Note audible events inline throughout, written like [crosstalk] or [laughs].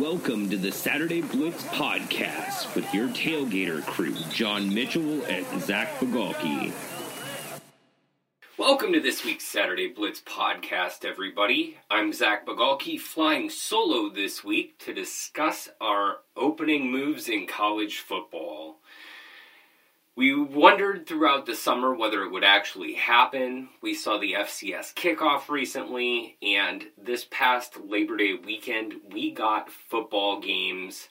Welcome to the Saturday Blitz podcast with your tailgater crew, John Mitchell and Zach Bigalke. Welcome to this week's Saturday Blitz podcast, everybody. I'm Zach Bigalke, flying solo this week to discuss our opening moves in college football. We wondered throughout the summer whether it would actually happen. We saw the FCS kickoff recently, and this past Labor Day weekend, we got football games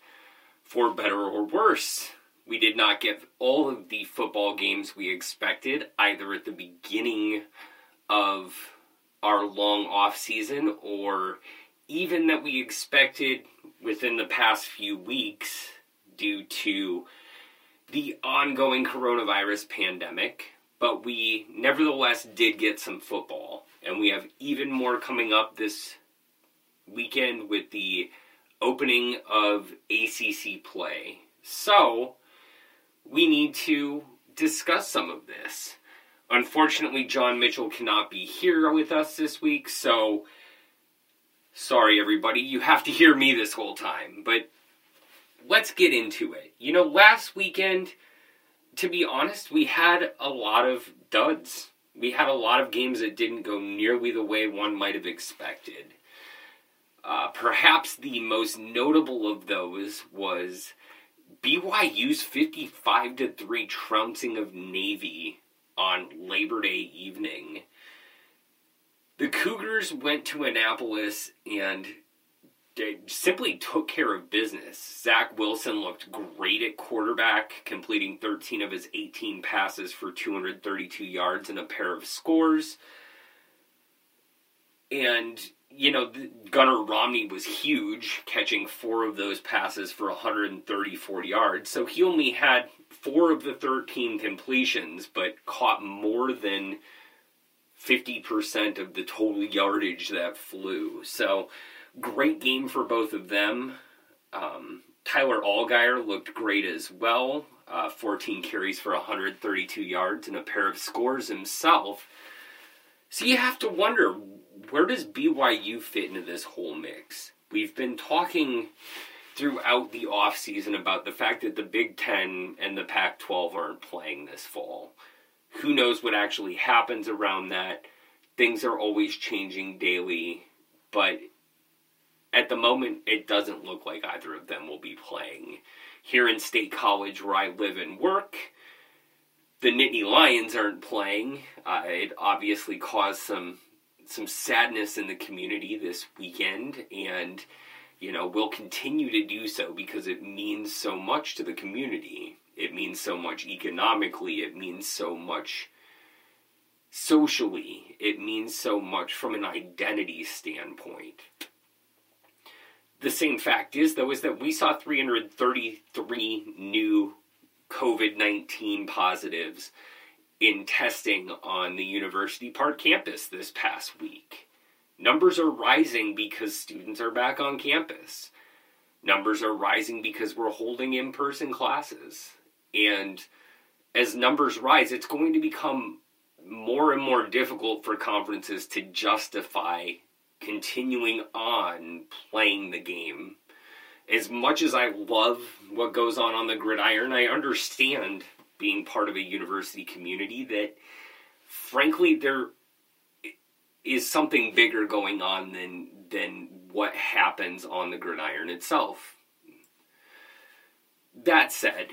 for better or worse. We did not get all of the football games we expected, either at the beginning of our long off season or even that we expected within the past few weeks due to the ongoing coronavirus pandemic, but we nevertheless did get some football. And we have even more coming up this weekend with the opening of ACC play. So, we need to discuss some of this. Unfortunately, John Mitchell cannot be here with us this week, so sorry everybody, you have to hear me this whole time. But let's get into it. You know, last weekend, to be honest, we had a lot of duds. We had a lot of games that didn't go nearly the way one might have expected. Uh, perhaps the most notable of those was BYU's 55 to 3 trouncing of Navy on Labor Day evening. The Cougars went to Annapolis and simply took care of business. Zach Wilson looked great at quarterback, completing 13 of his 18 passes for 232 yards and a pair of scores. And, you know, Gunnar Romney was huge, catching four of those passes for 134 yards. So he only had four of the 13 completions, but caught more than 50% of the total yardage that flew. So, Great game for both of them. Um, Tyler Allgeier looked great as well. Uh, 14 carries for 132 yards and a pair of scores himself. So you have to wonder where does BYU fit into this whole mix? We've been talking throughout the offseason about the fact that the Big Ten and the Pac 12 aren't playing this fall. Who knows what actually happens around that? Things are always changing daily, but at the moment, it doesn't look like either of them will be playing. Here in State College, where I live and work, the Nittany Lions aren't playing. Uh, it obviously caused some some sadness in the community this weekend, and you know will continue to do so because it means so much to the community. It means so much economically. It means so much socially. It means so much from an identity standpoint. The same fact is, though, is that we saw 333 new COVID 19 positives in testing on the University Park campus this past week. Numbers are rising because students are back on campus. Numbers are rising because we're holding in person classes. And as numbers rise, it's going to become more and more difficult for conferences to justify continuing on playing the game. As much as I love what goes on on the gridiron, I understand being part of a university community that, frankly, there is something bigger going on than than what happens on the gridiron itself. That said,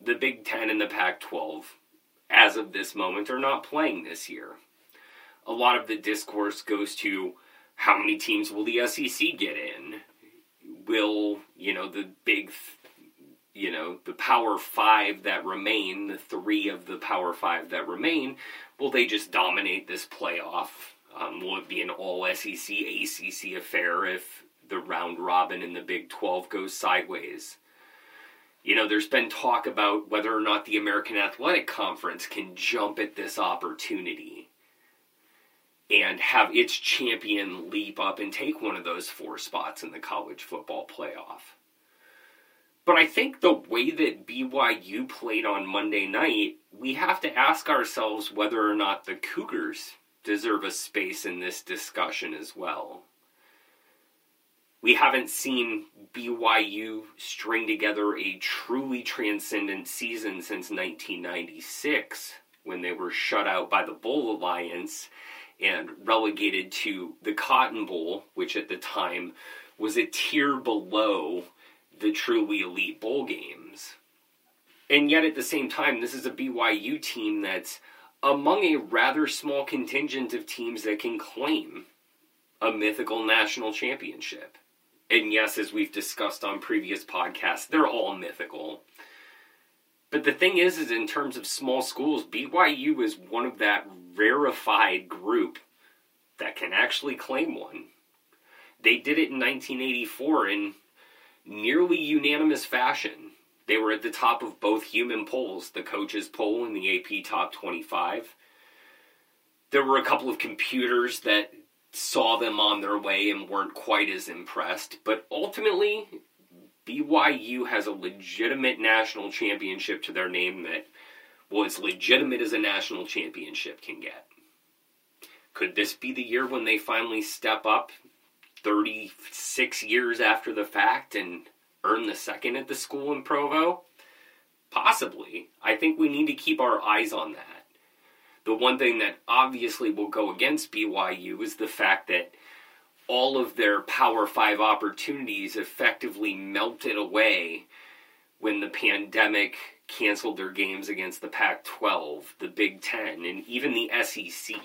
the Big Ten and the Pac 12, as of this moment, are not playing this year a lot of the discourse goes to how many teams will the SEC get in? Will, you know, the big, you know, the Power Five that remain, the three of the Power Five that remain, will they just dominate this playoff? Um, will it be an all SEC, ACC affair if the round robin in the Big 12 goes sideways? You know, there's been talk about whether or not the American Athletic Conference can jump at this opportunity and have its champion leap up and take one of those four spots in the college football playoff. But I think the way that BYU played on Monday night, we have to ask ourselves whether or not the Cougars deserve a space in this discussion as well. We haven't seen BYU string together a truly transcendent season since 1996 when they were shut out by the Bowl Alliance and relegated to the Cotton Bowl, which at the time was a tier below the truly elite bowl games. And yet at the same time, this is a BYU team that's among a rather small contingent of teams that can claim a mythical national championship. And yes, as we've discussed on previous podcasts, they're all mythical. But the thing is, is in terms of small schools, BYU is one of that rarefied group that can actually claim one. They did it in 1984 in nearly unanimous fashion. They were at the top of both human polls, the coaches poll and the AP Top 25. There were a couple of computers that saw them on their way and weren't quite as impressed, but ultimately, BYU has a legitimate national championship to their name that was legitimate as a national championship can get. Could this be the year when they finally step up 36 years after the fact and earn the second at the school in Provo? Possibly. I think we need to keep our eyes on that. The one thing that obviously will go against BYU is the fact that all of their Power 5 opportunities effectively melted away when the pandemic canceled their games against the Pac 12, the Big Ten, and even the SEC.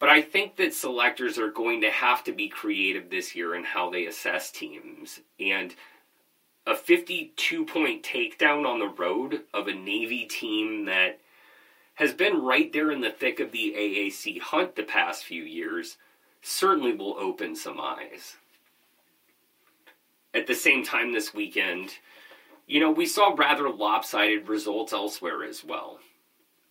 But I think that selectors are going to have to be creative this year in how they assess teams. And a 52 point takedown on the road of a Navy team that has been right there in the thick of the AAC hunt the past few years certainly will open some eyes. At the same time, this weekend, you know, we saw rather lopsided results elsewhere as well.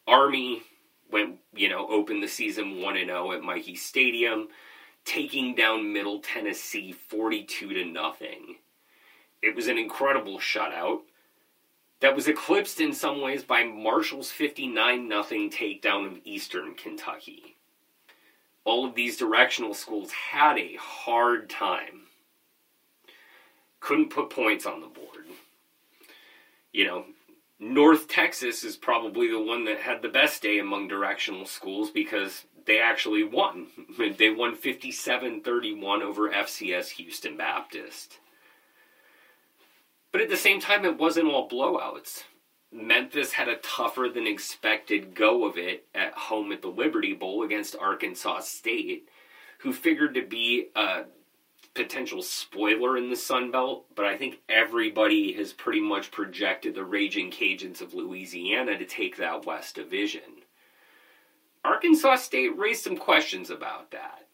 Army went, you know, opened the season 1 0 at Michie Stadium, taking down Middle Tennessee 42 to nothing. It was an incredible shutout that was eclipsed in some ways by Marshall's 59 0 takedown of Eastern Kentucky. All of these directional schools had a hard time. Couldn't put points on the board. You know, North Texas is probably the one that had the best day among directional schools because they actually won. [laughs] They won 57 31 over FCS Houston Baptist. But at the same time, it wasn't all blowouts. Memphis had a tougher than expected go of it at home at the Liberty Bowl against Arkansas State, who figured to be a potential spoiler in the Sun Belt, but I think everybody has pretty much projected the Raging Cajuns of Louisiana to take that West Division. Arkansas State raised some questions about that.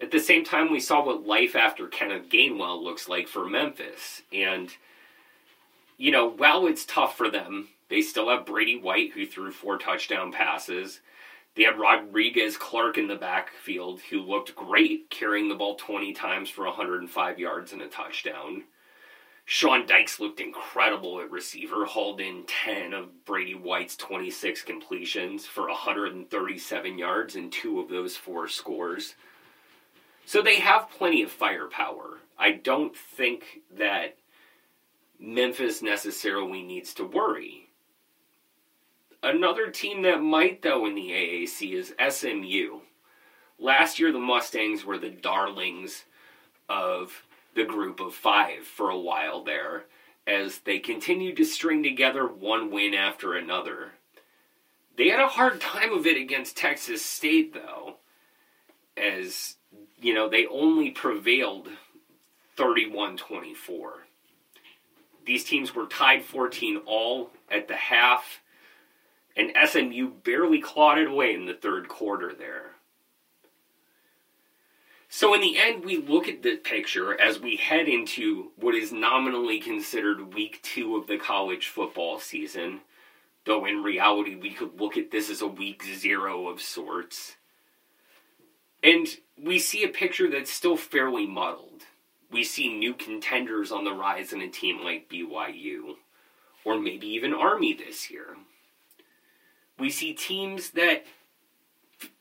At the same time, we saw what life after Kenneth Gainwell looks like for Memphis. And, you know, while it's tough for them, they still have Brady White, who threw four touchdown passes. They had Rodrigues Clark in the backfield, who looked great, carrying the ball 20 times for 105 yards and a touchdown. Sean Dykes looked incredible at receiver, hauled in 10 of Brady White's 26 completions for 137 yards and two of those four scores. So they have plenty of firepower. I don't think that Memphis necessarily needs to worry. Another team that might, though, in the AAC is SMU. Last year, the Mustangs were the darlings of the group of five for a while there, as they continued to string together one win after another. They had a hard time of it against Texas State, though, as, you know, they only prevailed 31 24. These teams were tied 14 all at the half and SMU barely clawed it away in the third quarter there. So, in the end, we look at the picture as we head into what is nominally considered week two of the college football season, though in reality, we could look at this as a week zero of sorts. And we see a picture that's still fairly muddled. We see new contenders on the rise in a team like BYU, or maybe even Army this year we see teams that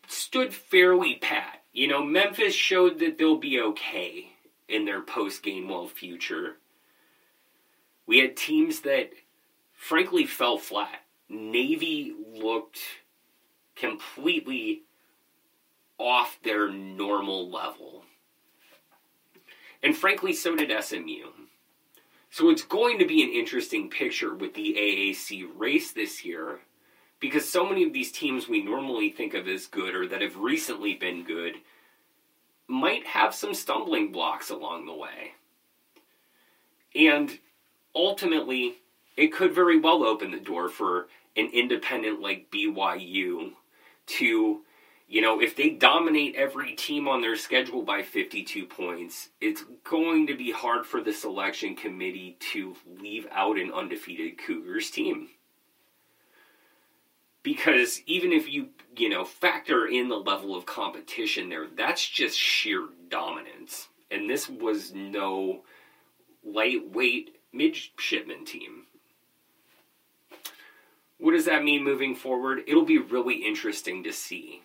stood fairly pat. you know, Memphis showed that they'll be okay in their post Gainwell future. We had teams that frankly fell flat. Navy looked completely off their normal level. And frankly, so did SMU. So it's going to be an interesting picture with the AAC race this year because so many of these teams we normally think of as good or that have recently been good might have some stumbling blocks along the way. And ultimately, it could very well open the door for an independent like BYU to, you know, if they dominate every team on their schedule by 52 points, it's going to be hard for the selection committee to leave out an undefeated Cougars team because even if you you know factor in the level of competition there that's just sheer dominance. And this was no lightweight midshipman team. What does that mean moving forward? It'll be really interesting to see.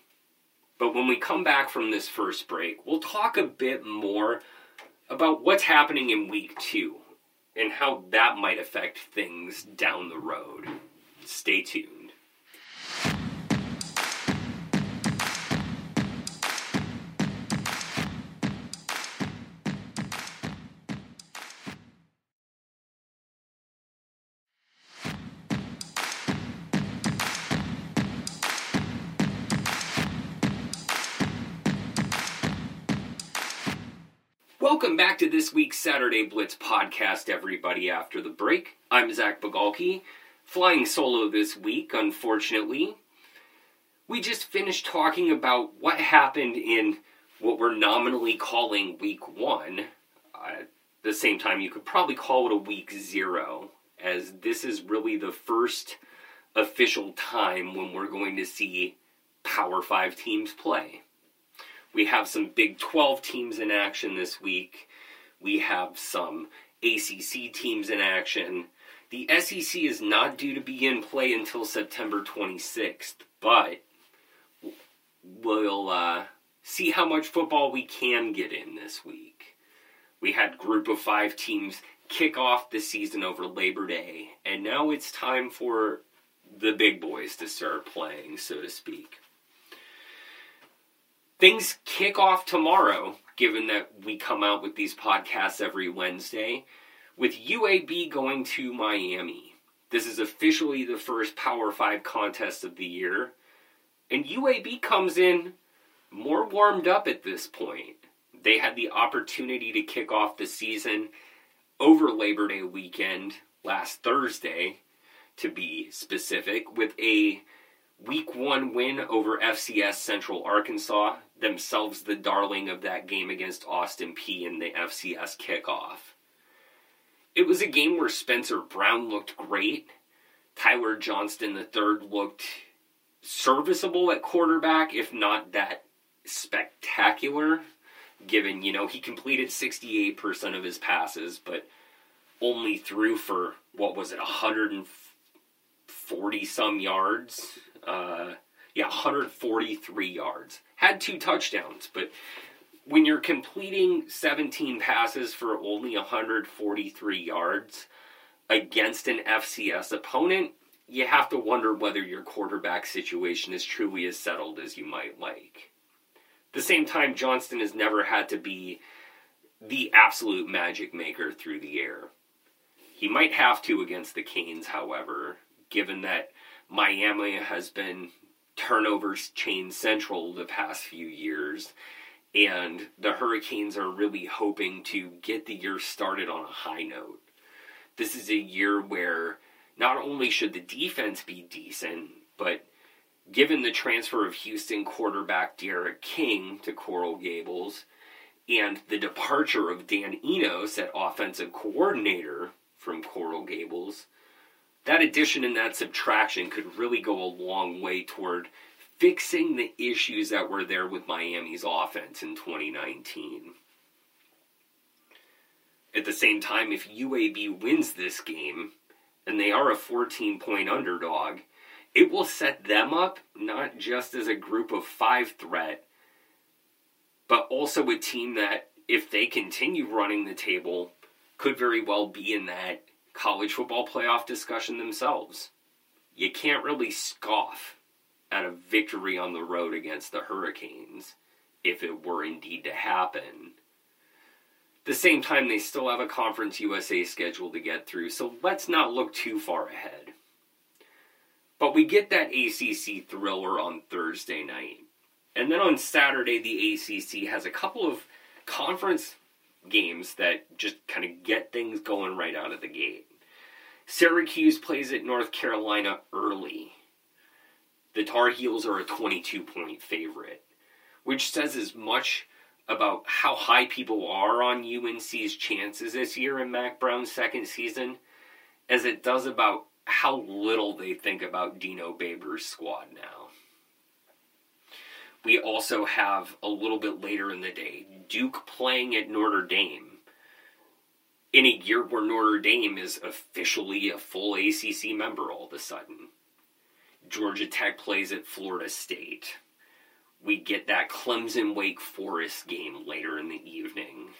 But when we come back from this first break we'll talk a bit more about what's happening in week two and how that might affect things down the road. Stay tuned this week's Saturday Blitz podcast, everybody, after the break. I'm Zach Bigalke, flying solo this week, unfortunately. We just finished talking about what happened in what we're nominally calling week one. Uh, at the same time, you could probably call it a week zero, as this is really the first official time when we're going to see Power 5 teams play. We have some Big 12 teams in action this week. We have some ACC teams in action. The SEC is not due to be in play until September 26th, but we'll uh, see how much football we can get in this week. We had group of five teams kick off the season over Labor Day, and now it's time for the big boys to start playing, so to speak things kick off tomorrow, given that we come out with these podcasts every Wednesday, with UAB going to Miami. This is officially the first Power 5 contest of the year. And UAB comes in more warmed up at this point. They had the opportunity to kick off the season over Labor Day weekend last Thursday, to be specific, with a week one win over FCS Central Arkansas, themselves the darling of that game against Austin Peay in the FCS kickoff. It was a game where Spencer Brown looked great. Tyler Johnston III looked serviceable at quarterback, if not that spectacular, given, you know, he completed 68% of his passes, but only threw for, what was it, 140 some yards? Uh, yeah, 143 yards. Had two touchdowns, but when you're completing 17 passes for only 143 yards against an FCS opponent, you have to wonder whether your quarterback situation is truly as settled as you might like. At the same time, Johnston has never had to be the absolute magic maker through the air. He might have to against the Canes, however, given that Miami has been turnovers chain central the past few years. And the Hurricanes are really hoping to get the year started on a high note. This is a year where not only should the defense be decent, but given the transfer of Houston quarterback D'Eriq King to Coral Gables and the departure of Dan Enos at offensive coordinator from Coral Gables, that addition and that subtraction could really go a long way toward fixing the issues that were there with Miami's offense in 2019. At the same time, if UAB wins this game, and they are a 14 point underdog, it will set them up not just as a group of five threat, but also a team that, if they continue running the table, could very well be in that college football playoff discussion themselves. You can't really scoff at a victory on the road against the Hurricanes if it were indeed to happen. the same time, they still have a Conference USA schedule to get through, so let's not look too far ahead. But we get that ACC thriller on Thursday night. And then on Saturday, the ACC has a couple of conference games that just kind of get things going right out of the gate. Syracuse plays at North Carolina early. The Tar Heels are a 22 point favorite, which says as much about how high people are on UNC's chances this year in Mack Brown's second season as it does about how little they think about Dino Babers' squad now. We also have a little bit later in the day Duke playing at Notre Dame in a year where Notre Dame is officially a full ACC member all of a sudden. Georgia Tech plays at Florida State. We get that Clemson Wake Forest game later in the evening.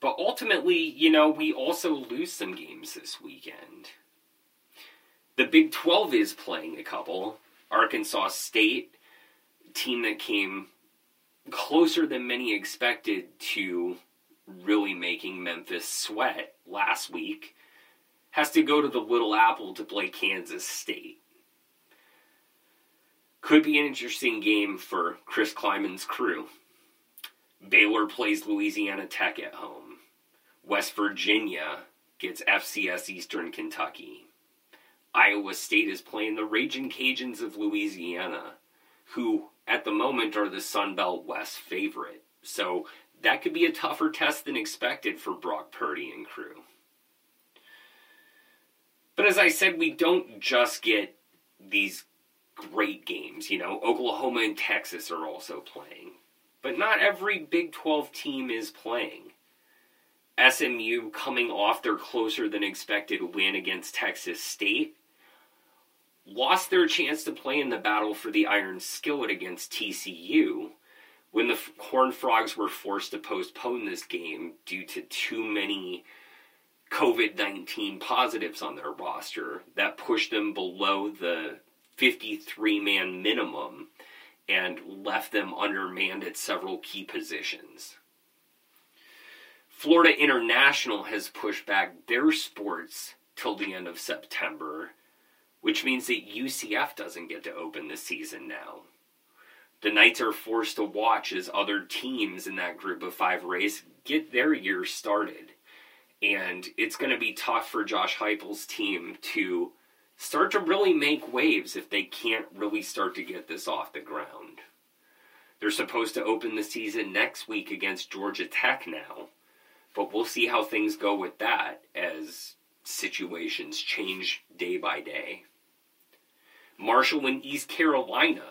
But ultimately, you know, we also lose some games this weekend. The Big 12 is playing a couple. Arkansas State, team that came closer than many expected to really making Memphis sweat last week, has to go to the Little Apple to play Kansas State. Could be an interesting game for Chris Klieman's crew. Baylor plays Louisiana Tech at home. West Virginia gets FCS Eastern Kentucky. Iowa State is playing the Raging Cajuns of Louisiana, who at the moment are the Sun Belt West favorite. So that could be a tougher test than expected for Brock Purdy and crew. But as I said, we don't just get these great games. You know, Oklahoma and Texas are also playing. But not every Big 12 team is playing. SMU coming off their closer than expected win against Texas State lost their chance to play in the battle for the Iron Skillet against TCU when the Horned Frogs were forced to postpone this game due to too many COVID 19 positives on their roster that pushed them below the 53 man minimum and left them undermanned at several key positions. Florida International has pushed back their sports till the end of September which means that UCF doesn't get to open the season now. The Knights are forced to watch as other teams in that group of five race get their year started. And it's going to be tough for Josh Heupel's team to start to really make waves if they can't really start to get this off the ground. They're supposed to open the season next week against Georgia Tech now, but we'll see how things go with that as situations change day by day. Marshall and East Carolina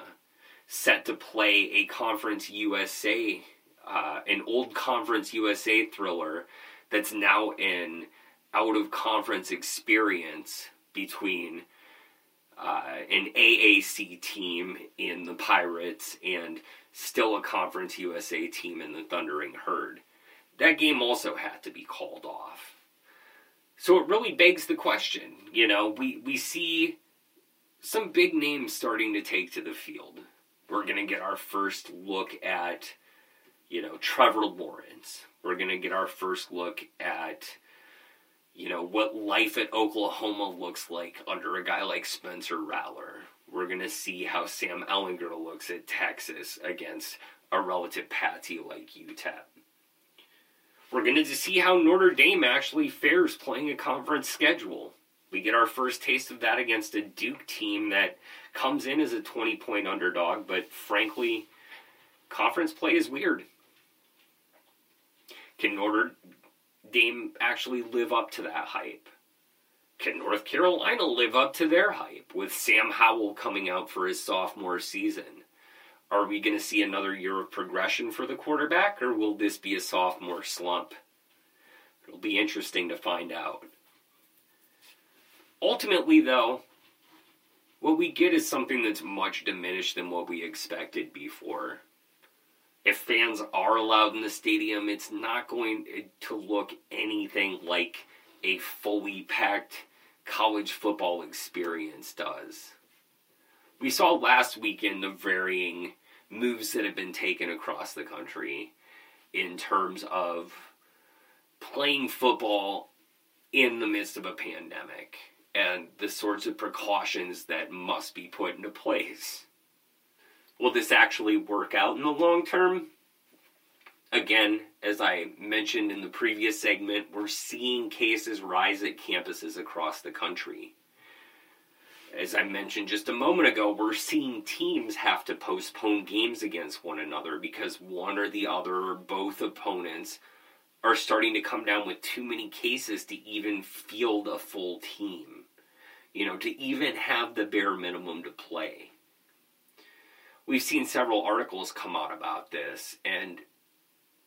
set to play a Conference USA, uh, an old Conference USA thriller that's now an out of conference experience between uh, an AAC team in the Pirates and still a Conference USA team in the Thundering Herd. That game also had to be called off. So it really begs the question, you know, we, we see some big names starting to take to the field. We're going to get our first look at, you know, Trevor Lawrence. We're going to get our first look at, you know, what life at Oklahoma looks like under a guy like Spencer Rattler. We're going to see how Sam Ehlinger looks at Texas against a relative patsy like UTEP. We're going to see how Notre Dame actually fares playing a conference schedule. We get our first taste of that against a Duke team that comes in as a 20 point underdog, but frankly, conference play is weird. Can Notre Dame actually live up to that hype? Can North Carolina live up to their hype with Sam Howell coming out for his sophomore season? Are we going to see another year of progression for the quarterback, or will this be a sophomore slump? It'll be interesting to find out. Ultimately, though, what we get is something that's much diminished than what we expected before. if fans are allowed in the stadium, it's not going to look anything like a fully packed college football experience does. We saw last weekend the varying moves that have been taken across the country in terms of playing football in the midst of a pandemic and the sorts of precautions that must be put into place. Will this actually work out in the long term? Again, as I mentioned in the previous segment, we're seeing cases rise at campuses across the country. As I mentioned just a moment ago, we're seeing teams have to postpone games against one another because one or the other or both opponents are starting to come down with too many cases to even field a full team. You know, to even have the bare minimum to play. We've seen several articles come out about this, and,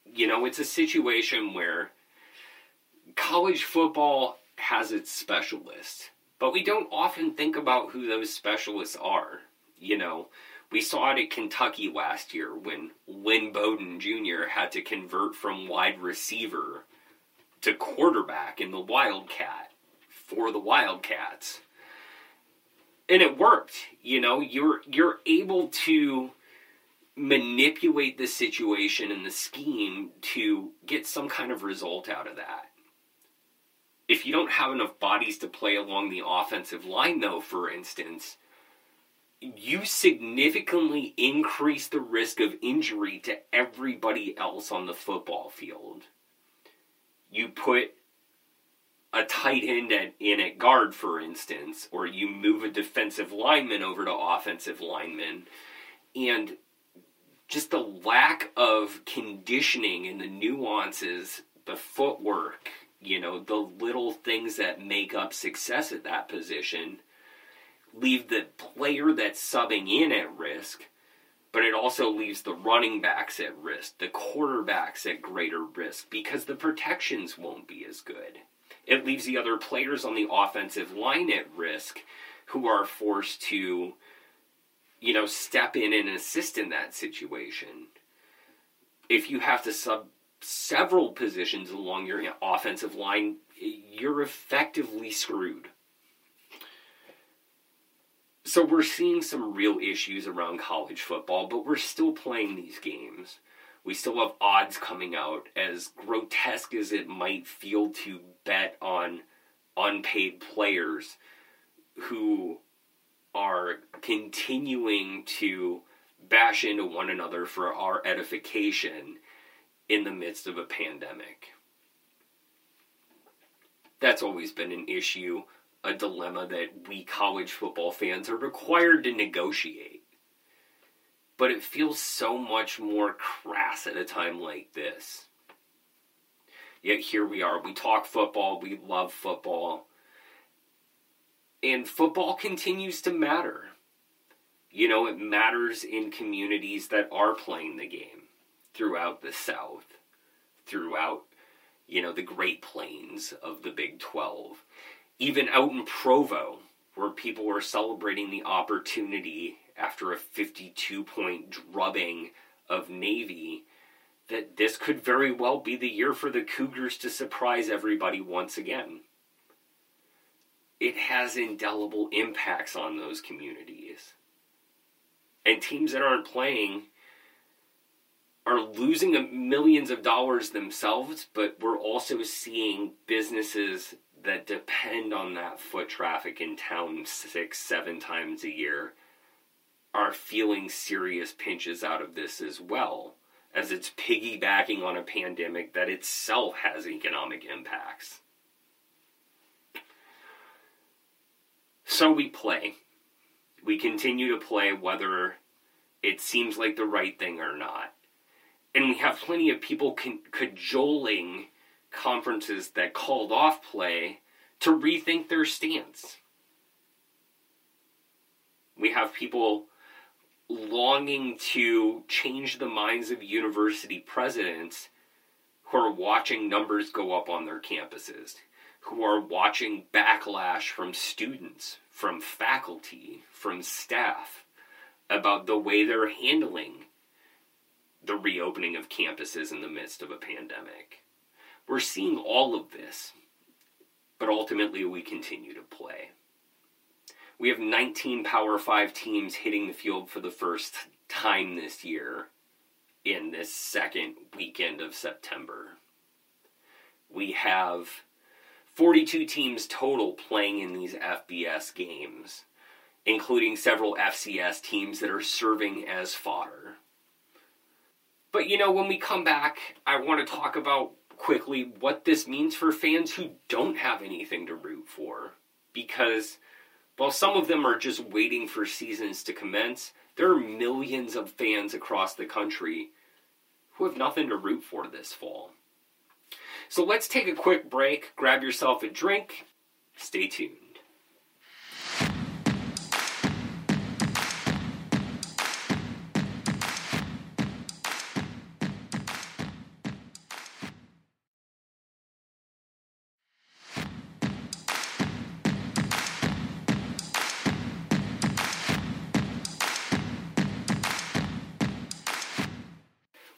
you know, it's a situation where college football has its specialists, but we don't often think about who those specialists are. You know, we saw it at Kentucky last year when Lynn Bowden Jr. had to convert from wide receiver to quarterback in the Wildcat for the Wildcats. And it worked. You know, you're you're able to manipulate the situation and the scheme to get some kind of result out of that. If you don't have enough bodies to play along the offensive line though, for instance, you significantly increase the risk of injury to everybody else on the football field. You put a tight end at, in at guard, for instance, or you move a defensive lineman over to offensive lineman, and just the lack of conditioning and the nuances, the footwork, you know, the little things that make up success at that position leave the player that's subbing in at risk, but it also leaves the running backs at risk, the quarterbacks at greater risk because the protections won't be as good. It leaves the other players on the offensive line at risk who are forced to, you know, step in and assist in that situation. If you have to sub several positions along your offensive line, you're effectively screwed. So we're seeing some real issues around college football, but we're still playing these games. We still have odds coming out, as grotesque as it might feel to bet on unpaid players who are continuing to bash into one another for our edification in the midst of a pandemic. That's always been an issue a dilemma that we college football fans are required to negotiate. But it feels so much more crass at a time like this. Yet here we are. We talk football, we love football. And football continues to matter. You know, it matters in communities that are playing the game throughout the South, throughout, you know, the Great Plains of the Big 12 even out in Provo, where people were celebrating the opportunity after a 52 point drubbing of Navy, that this could very well be the year for the Cougars to surprise everybody once again. It has indelible impacts on those communities. And teams that aren't playing are losing millions of dollars themselves, but we're also seeing businesses that depend on that foot traffic in town six, seven times a year are feeling serious pinches out of this as well, as it's piggybacking on a pandemic that itself has economic impacts. So we play. We continue to play whether it seems like the right thing or not. And we have plenty of people cajoling conferences that called off play to rethink their stance. We have people longing to change the minds of university presidents who are watching numbers go up on their campuses, who are watching backlash from students, from faculty, from staff about the way they're handling the reopening of campuses in the midst of a pandemic. We're seeing all of this, but ultimately we continue to play. We have 19 Power 5 teams hitting the field for the first time this year in this second weekend of September. We have 42 teams total playing in these FBS games, including several FCS teams that are serving as fodder. But you know, when we come back, I want to talk about quickly what this means for fans who don't have anything to root for. Because while some of them are just waiting for seasons to commence, there are millions of fans across the country who have nothing to root for this fall. So let's take a quick break, grab yourself a drink, stay tuned.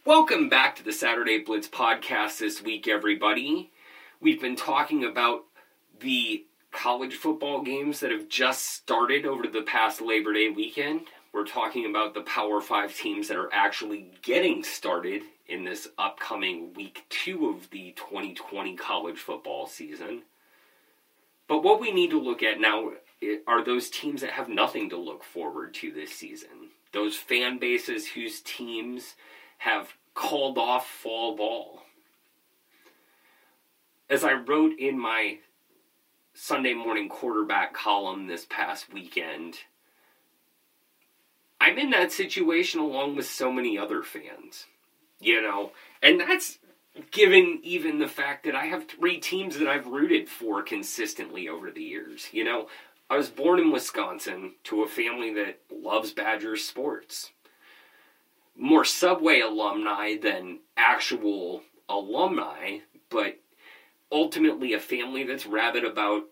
Welcome back to the Saturday Blitz podcast this week, everybody. We've been talking about the college football games that have just started over the past Labor Day weekend. We're talking about the Power 5 teams that are actually getting started in this upcoming week two of the 2020 college football season. But what we need to look at now eh, are those teams that have nothing to look forward to this season. Those fan bases whose teams have called off fall ball. As I wrote in my Sunday morning quarterback column this past weekend, I'm in that situation along with so many other fans. You know, and that's given even the fact that I have three teams that I've rooted for consistently over the years. You know, I was born in Wisconsin to a family that loves Badgers sports more Subway alumni than actual alumni, but ultimately a family that's rabid about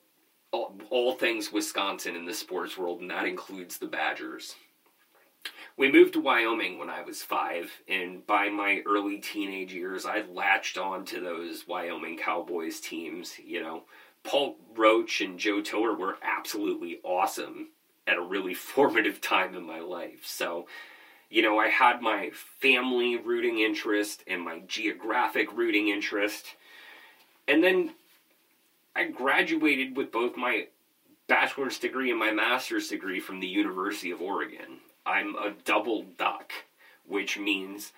all, all, things Wisconsin in the sports world, and that includes the Badgers. We moved to Wyoming when I was five, and by my early teenage years, I latched on to those Wyoming Cowboys teams. You know, Paul Roach and Joe Tiller were absolutely awesome at a really [laughs] formative time in my life. So you know, I had my family rooting interest and my geographic rooting interest. And then I graduated with both my bachelor's degree and my master's degree from the University of Oregon. I'm a double duck, which means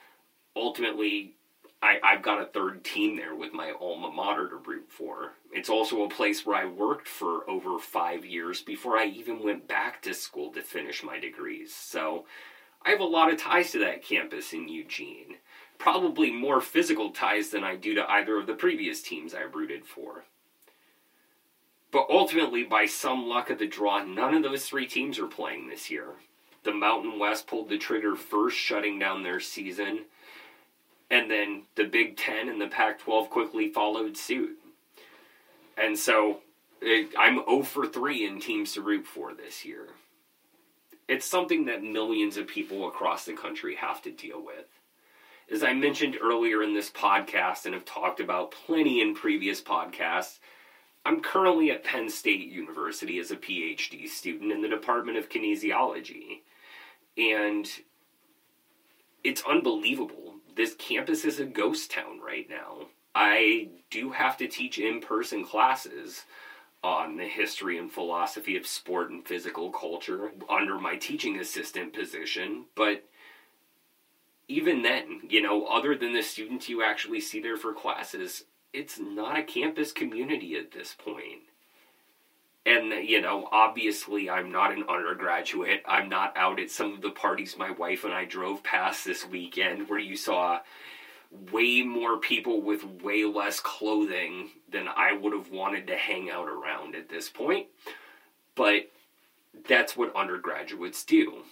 ultimately I, have got a third team there with my alma mater to root for. It's also a place where I worked for over five years before I even went back to school to finish my degrees. So I have a lot of ties to that campus in Eugene. Probably more physical ties than I do to either of the previous teams I rooted for. But ultimately, by some luck of the draw, none of those three teams are playing this year. The Mountain West pulled the trigger first, shutting down their season, and then the Big Ten and the Pac 12 quickly followed suit. And so it, I'm 0 for 3 in teams to root for this year it's something that millions of people across the country have to deal with. As I mentioned earlier in this podcast and have talked about plenty in previous podcasts, I'm currently at Penn State University as a PhD student in the Department of Kinesiology. And it's unbelievable. This campus is a ghost town right now. I do have to teach in person classes on the history and philosophy of sport and physical culture under my teaching assistant position, but even then, you know, other than the students you actually see there for classes, it's not a campus community at this point. And, you know, obviously, I'm not an undergraduate. I'm not out at some of the parties my wife and I drove past this weekend where you saw way more people with way less clothing than I would have wanted to hang out around at this point. But that's what undergraduates do.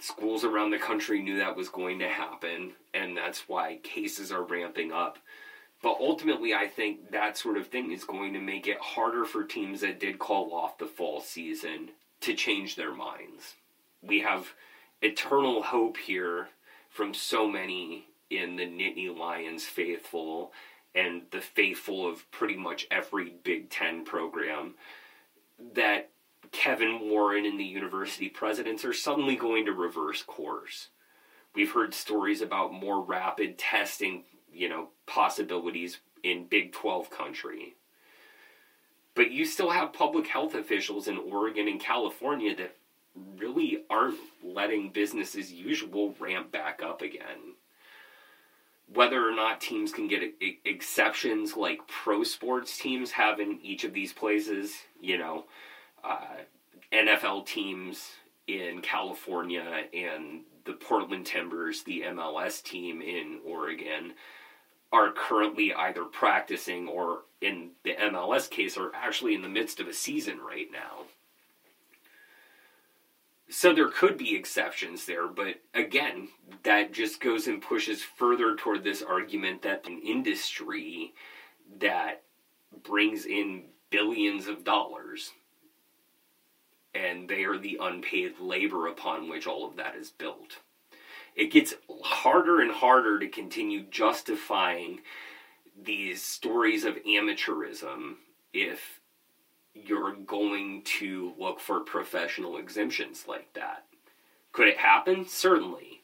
Schools around the country knew that was going to happen, and that's why cases are ramping up. But ultimately, I think that sort of thing is going to make it harder for teams that did call off the fall season to change their minds. We have eternal hope here from so many in the Nittany Lions faithful and the faithful of pretty much every Big Ten program that Kevin Warren and the university presidents are suddenly going to reverse course. We've heard stories about more rapid testing, you know, possibilities in Big 12 country. But you still have public health officials in Oregon and California that really aren't letting business as usual ramp back up again. Whether or not teams can get exceptions like pro sports teams have in each of these places, you know, uh, NFL teams in California and the Portland Timbers, the MLS team in Oregon, are currently either practicing or, in the MLS case, are actually in the midst of a season right now. So there could be exceptions there, but again, that just goes and pushes further toward this argument that an industry that brings in billions of dollars and they are the unpaid labor upon which all of that is built. It gets harder and harder to continue justifying these stories of amateurism if you're going to look for professional exemptions like that. Could it happen? Certainly.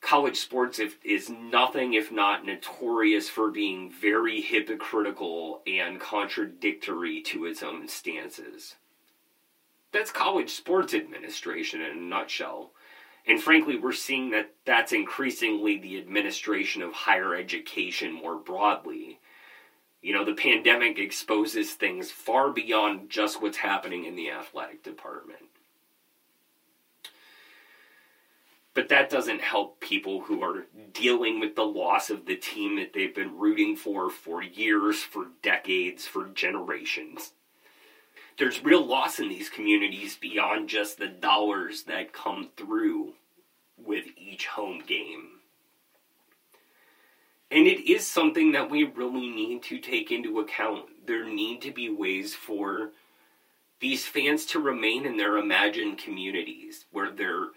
College sports if, is nothing if not notorious for being very hypocritical and contradictory to its own stances. That's college sports administration in a nutshell. And frankly, we're seeing that that's increasingly the administration of higher education more broadly. You know, the pandemic exposes things far beyond just what's happening in the athletic department. But that doesn't help people who are dealing with the loss of the team that they've been rooting for for years, for decades, for generations. There's real loss in these communities beyond just the dollars that come through with each home game. And it is something that we really need to take into account. There need to be ways for these fans to remain in their imagined communities where they're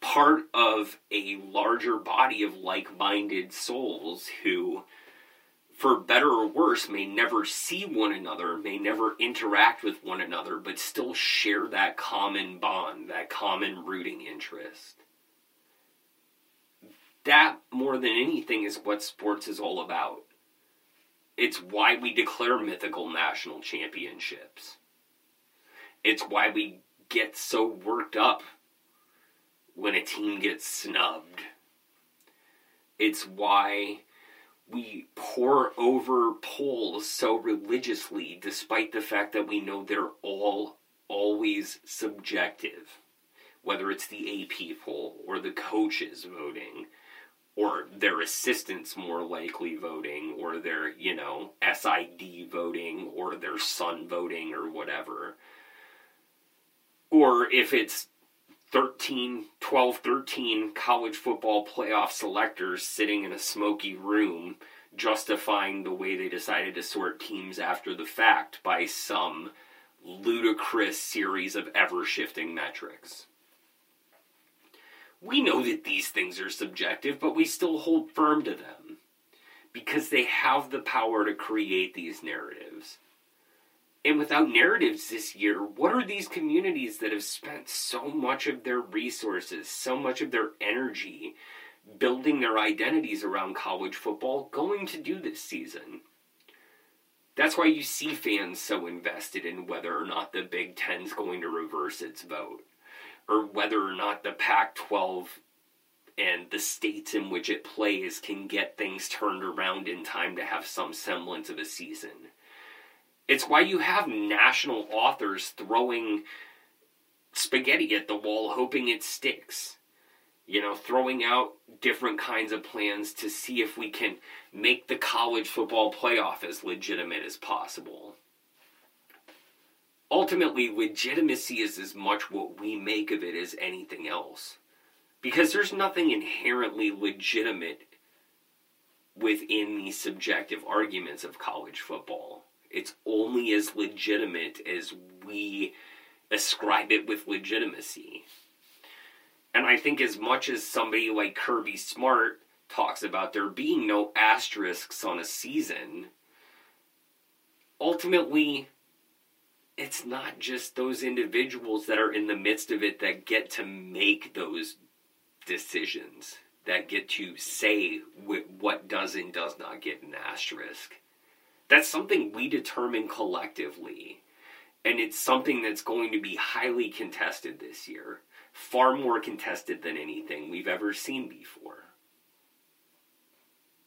part of a larger body of like minded souls who, for better or worse, may never see one another, may never interact with one another, but still share that common bond, that common rooting interest that more than anything is what sports is all about. It's why we declare mythical national championships. It's why we get so worked up when a team gets snubbed. It's why we pore over polls so religiously, despite the fact that we know they're all always subjective. Whether it's the AP poll or the coaches voting or their assistants more likely voting, or their, you know, SID voting, or their son voting, or whatever. Or if it's 13, 12, 13 college football playoff selectors sitting in a smoky room justifying the way they decided to sort teams after the fact by some ludicrous series of ever shifting metrics we know that these things are subjective, but we still hold firm to them because they have the power to create these narratives. And without narratives this year, what are these communities that have spent so much of their resources, so much of their energy building their identities around college football going to do this season? That's why you see fans so invested in whether or not the Big Ten's going to reverse its vote or whether or not the Pac 12 and the states in which it plays can get things turned around in time to have some semblance of a season. It's why you have national authors throwing spaghetti at the wall hoping it sticks. You know, throwing out different kinds of plans to see if we can make the college football playoff as legitimate as possible ultimately, legitimacy is as much what we make of it as anything else. Because there's nothing inherently legitimate within the subjective arguments of college football. It's only as legitimate as we ascribe it with legitimacy. And I think as much as somebody like Kirby Smart talks about there being no asterisks on a season, ultimately, it's not just those individuals that are in the midst of it that get to make those decisions, that get to say what does and does not get an asterisk. That's something we determine collectively. And it's something that's going to be highly contested this year. Far more contested than anything we've ever seen before.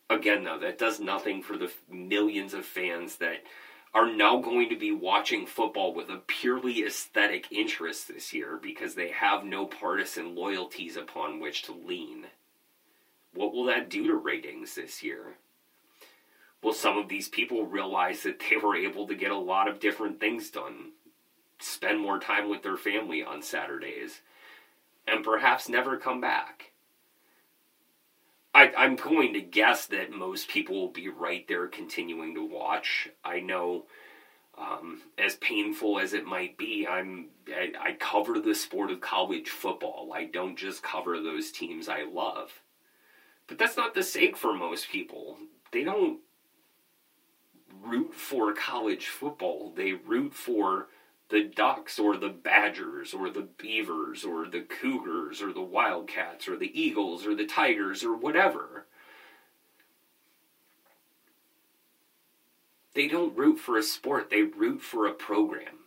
Again, though, that does nothing for the millions of fans that are now going to be watching football with a purely aesthetic interest this year because they have no partisan loyalties upon which to lean. What will that do to ratings this year? Will some of these people realize that they were able to get a lot of different things done, spend more time with their family on Saturdays, and perhaps never come back? I, am going to guess that most people will be right there continuing to watch. I know, um, as painful as it might be, I'm I, I cover the sport of college football. I don't just cover those teams I love. But that's not the sake for most people. They don't root for college football. They root for the Ducks or the Badgers or the Beavers or the Cougars or the Wildcats or the Eagles or the Tigers or whatever. They don't root for a sport, they root for a program.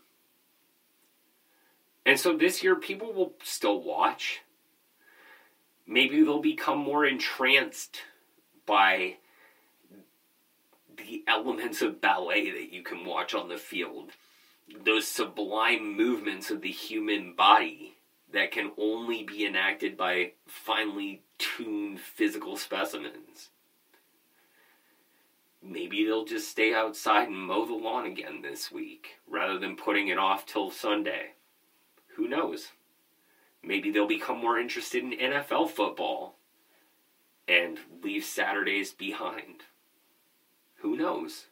And so this year, people will still watch. Maybe they'll become more entranced by the elements of ballet that you can watch on the field those sublime movements of the human body that can only be enacted by finely tuned physical specimens. Maybe they'll just stay outside and mow the lawn again this week rather than putting it off till Sunday. Who knows? Maybe they'll become more interested in NFL football and leave Saturdays behind. Who knows?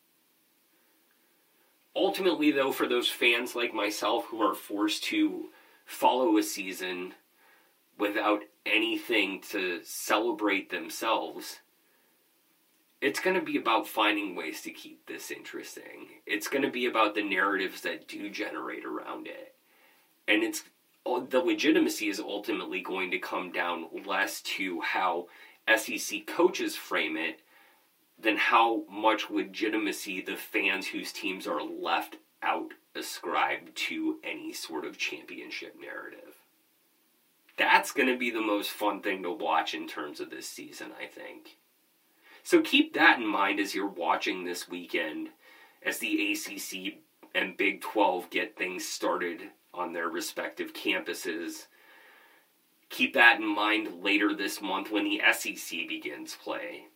Ultimately, though, for those fans like myself who are forced to follow a season without anything to celebrate themselves, it's going to be about finding ways to keep this interesting. It's going to be about the narratives that do generate around it. And it's oh, the legitimacy is ultimately going to come down less to how SEC coaches frame it then how much legitimacy the fans whose teams are left out ascribe to any sort of championship narrative. That's going to be the most fun thing to watch in terms of this season, I think. So keep that in mind as you're watching this weekend as the ACC and Big 12 get things started on their respective campuses. Keep that in mind later this month when the SEC begins play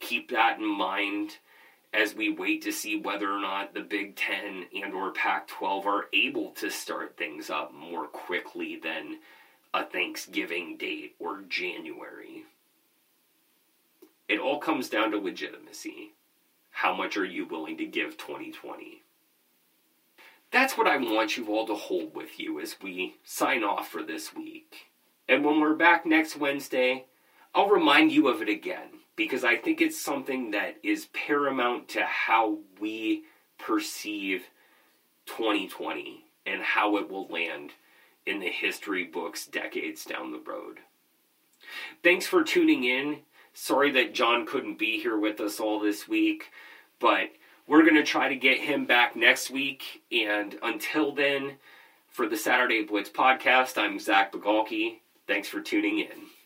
keep that in mind as we wait to see whether or not the Big 10 and or Pac-12 are able to start things up more quickly than a Thanksgiving date or January. It all comes down to legitimacy. How much are you willing to give 2020? That's what I want you all to hold with you as we sign off for this week. And when we're back next Wednesday, I'll remind you of it again because I think it's something that is paramount to how we perceive 2020 and how it will land in the history books decades down the road. Thanks for tuning in. Sorry that John couldn't be here with us all this week, but we're going to try to get him back next week. And until then, for the Saturday Blitz podcast, I'm Zach Bigalke. Thanks for tuning in.